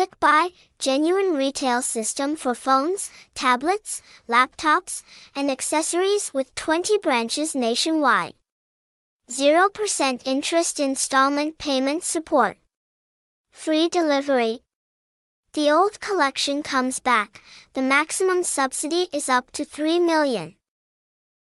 Clickbuy genuine retail system for phones, tablets, laptops, and accessories with 20 branches nationwide. 0% interest installment payment support. Free delivery. The old collection comes back. The maximum subsidy is up to 3 million.